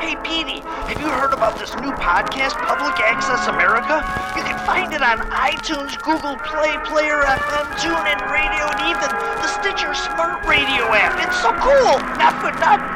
Hey, Petey, have you heard about this new podcast, Public Access America? You can find it on iTunes, Google Play, Player FM, TuneIn Radio, and even the Stitcher Smart Radio app. It's so cool! Not for nothing.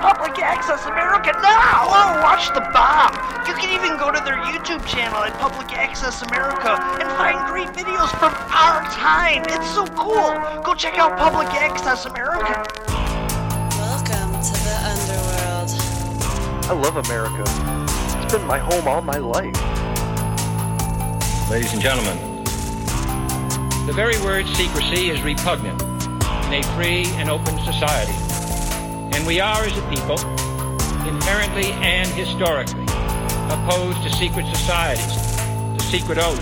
Public Access America now. Oh, watch the bomb. You can even go to their YouTube channel at Public Access America and find great videos from our time. It's so cool. Go check out Public Access America. Welcome to the underworld. I love America. It's been my home all my life. Ladies and gentlemen, the very word secrecy is repugnant in a free and open society. And we are, as a people, inherently and historically opposed to secret societies, to secret oaths,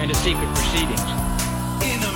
and to secret proceedings.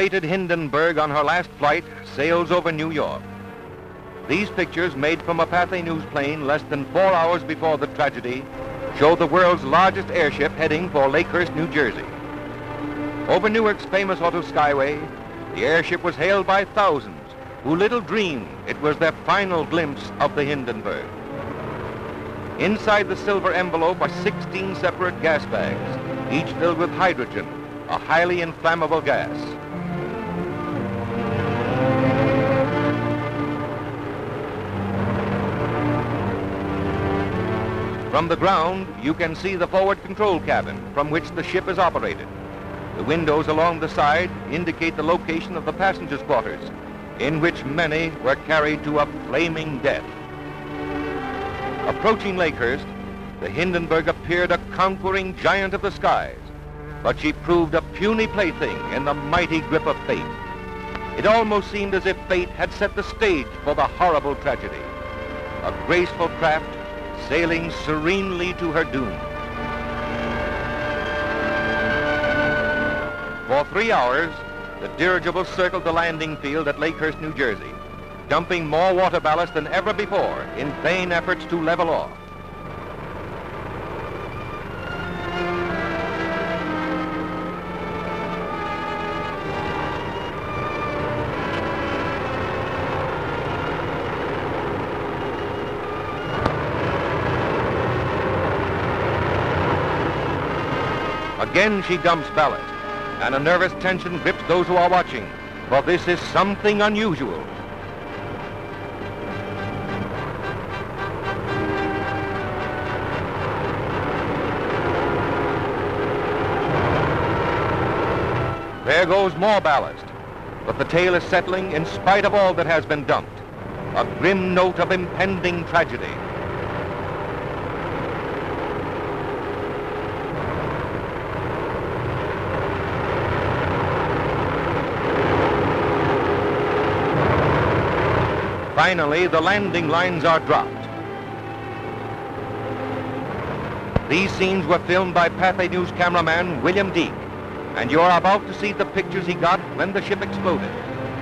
Ill-fated Hindenburg on her last flight sails over New York. These pictures, made from a Pathé News plane less than four hours before the tragedy, show the world's largest airship heading for Lakehurst, New Jersey. Over Newark's famous auto skyway, the airship was hailed by thousands who little dreamed it was their final glimpse of the Hindenburg. Inside the silver envelope are 16 separate gas bags, each filled with hydrogen, a highly inflammable gas. From the ground, you can see the forward control cabin from which the ship is operated. The windows along the side indicate the location of the passengers' quarters, in which many were carried to a flaming death. Approaching Lakehurst, the Hindenburg appeared a conquering giant of the skies, but she proved a puny plaything in the mighty grip of fate. It almost seemed as if fate had set the stage for the horrible tragedy. A graceful craft sailing serenely to her doom. For three hours, the dirigible circled the landing field at Lakehurst, New Jersey, dumping more water ballast than ever before in vain efforts to level off. Again she dumps ballast, and a nervous tension grips those who are watching, for this is something unusual. There goes more ballast, but the tail is settling in spite of all that has been dumped. A grim note of impending tragedy. Finally, the landing lines are dropped. These scenes were filmed by Pathé News cameraman William Deek, and you're about to see the pictures he got when the ship exploded.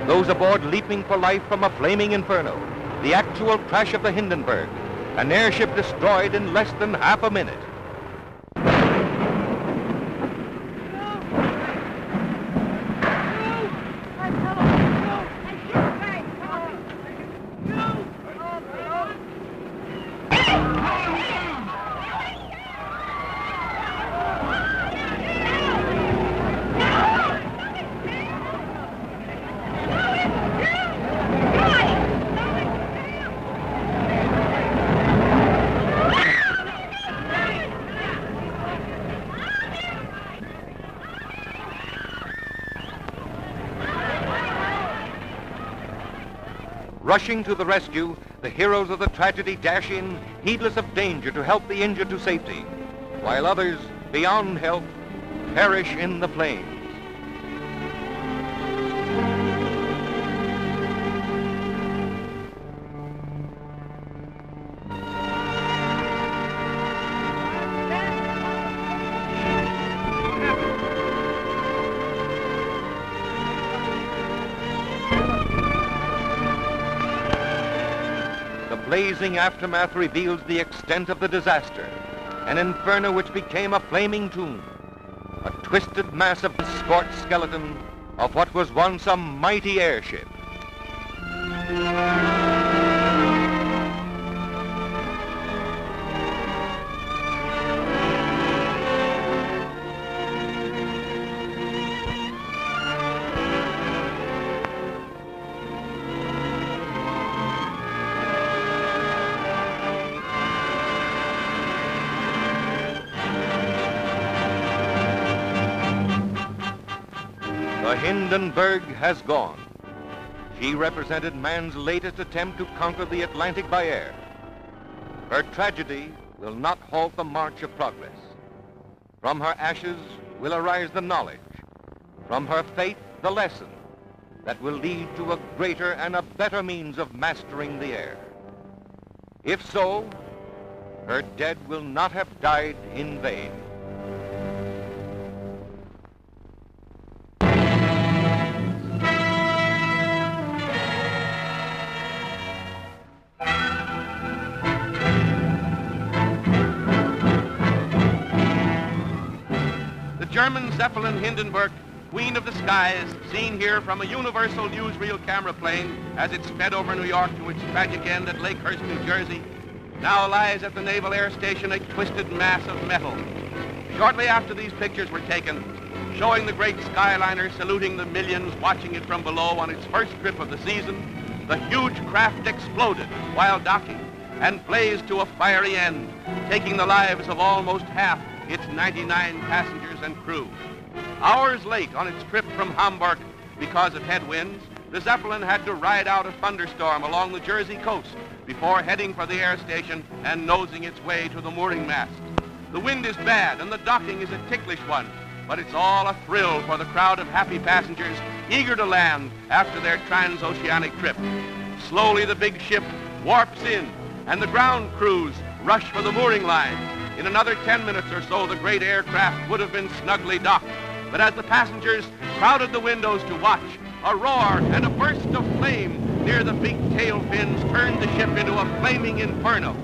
Those aboard leaping for life from a flaming inferno. the actual crash of the Hindenburg, an airship destroyed in less than half a minute. Rushing to the rescue, the heroes of the tragedy dash in, heedless of danger to help the injured to safety, while others, beyond help, perish in the flames. Blazing aftermath reveals the extent of the disaster, an inferno which became a flaming tomb, a twisted mass of the scorched skeleton of what was once a mighty airship. Hindenburg has gone. She represented man's latest attempt to conquer the Atlantic by air. Her tragedy will not halt the march of progress. From her ashes will arise the knowledge. From her fate, the lesson that will lead to a greater and a better means of mastering the air. If so, her dead will not have died in vain. German Zeppelin Hindenburg, queen of the skies, seen here from a universal newsreel camera plane as it sped over New York to its tragic end at Lakehurst, New Jersey, now lies at the Naval Air Station a twisted mass of metal. Shortly after these pictures were taken, showing the great Skyliner saluting the millions watching it from below on its first trip of the season, the huge craft exploded while docking and blazed to a fiery end, taking the lives of almost half its 99 passengers and crew. Hours late on its trip from Hamburg because of headwinds, the Zeppelin had to ride out a thunderstorm along the Jersey coast before heading for the air station and nosing its way to the mooring mast. The wind is bad and the docking is a ticklish one, but it's all a thrill for the crowd of happy passengers eager to land after their transoceanic trip. Slowly the big ship warps in and the ground crews rush for the mooring lines. In another 10 minutes or so, the great aircraft would have been snugly docked. But as the passengers crowded the windows to watch, a roar and a burst of flame near the big tail fins turned the ship into a flaming inferno.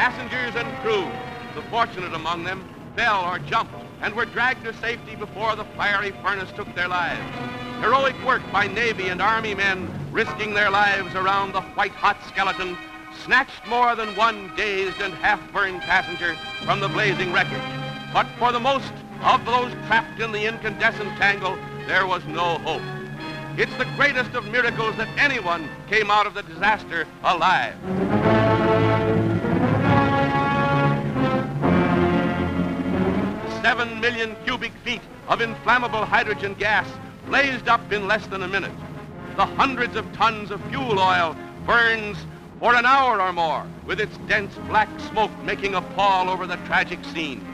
Passengers and crew, the fortunate among them, fell or jumped and were dragged to safety before the fiery furnace took their lives. Heroic work by Navy and Army men risking their lives around the white-hot skeleton snatched more than one dazed and half-burned passenger from the blazing wreckage. But for the most of those trapped in the incandescent tangle, there was no hope. It's the greatest of miracles that anyone came out of the disaster alive. Seven million cubic feet of inflammable hydrogen gas blazed up in less than a minute. The hundreds of tons of fuel oil burns for an hour or more, with its dense black smoke making a pall over the tragic scene.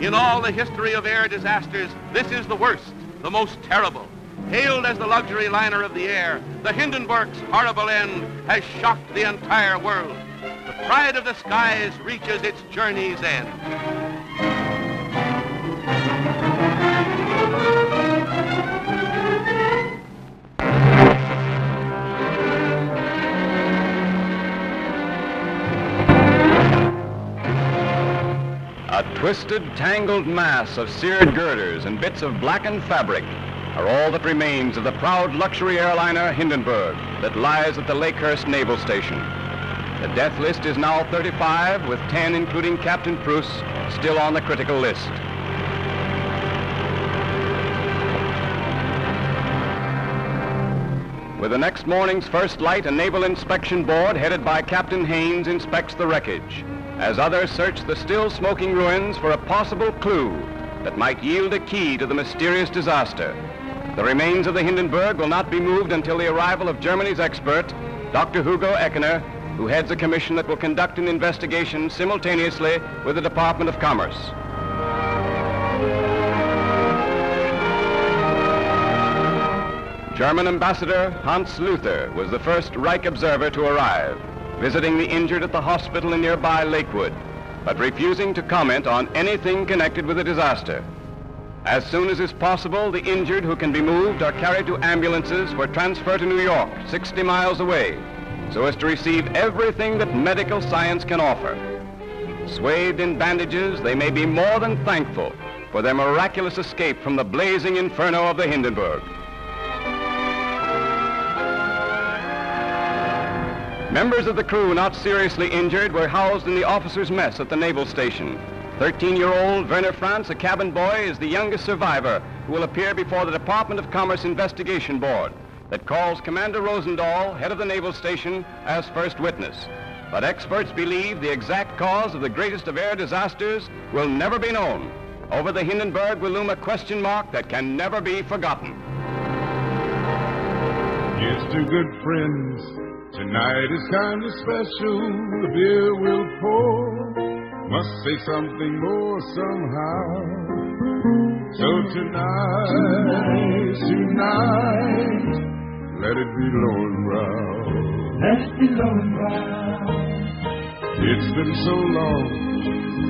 In all the history of air disasters, this is the worst, the most terrible. Hailed as the luxury liner of the air, the Hindenburg's horrible end has shocked the entire world. The pride of the skies reaches its journey's end. A twisted, tangled mass of seared girders and bits of blackened fabric are all that remains of the proud luxury airliner Hindenburg that lies at the Lakehurst Naval Station. The death list is now 35, with 10, including Captain Pruss, still on the critical list. With the next morning's first light, a naval inspection board headed by Captain Haynes inspects the wreckage as others search the still smoking ruins for a possible clue that might yield a key to the mysterious disaster. The remains of the Hindenburg will not be moved until the arrival of Germany's expert, Dr. Hugo Eckener, who heads a commission that will conduct an investigation simultaneously with the Department of Commerce. German Ambassador Hans Luther was the first Reich observer to arrive, visiting the injured at the hospital in nearby Lakewood, but refusing to comment on anything connected with the disaster. As soon as is possible, the injured who can be moved are carried to ambulances for transfer to New York, 60 miles away, so as to receive everything that medical science can offer. Swathed in bandages, they may be more than thankful for their miraculous escape from the blazing inferno of the Hindenburg. Members of the crew not seriously injured were housed in the officers' mess at the naval station. 13-year-old Werner Franz, a cabin boy, is the youngest survivor who will appear before the Department of Commerce Investigation Board that calls Commander Rosendahl, head of the naval station, as first witness. But experts believe the exact cause of the greatest of air disasters will never be known. Over the Hindenburg will loom a question mark that can never be forgotten. To good friends. Tonight is kind of special. The beer will pour. Must say something more somehow. So tonight, tonight, let it be low and brow. Let it be Löwenbräu. It's been so long.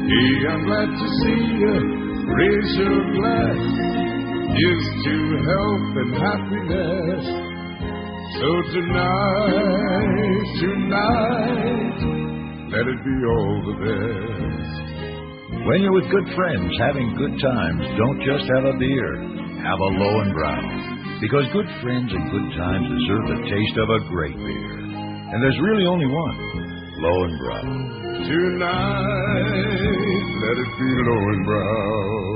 Hey, I'm glad to see you. Raise your glass. Here's to health and happiness. So tonight, tonight, let it be all the best. When you're with good friends having good times, don't just have a beer, have a Löwenbräu. Because good friends and good times deserve the taste of a great beer. And there's really only one, Löwenbräu. Tonight, let it be Löwenbräu.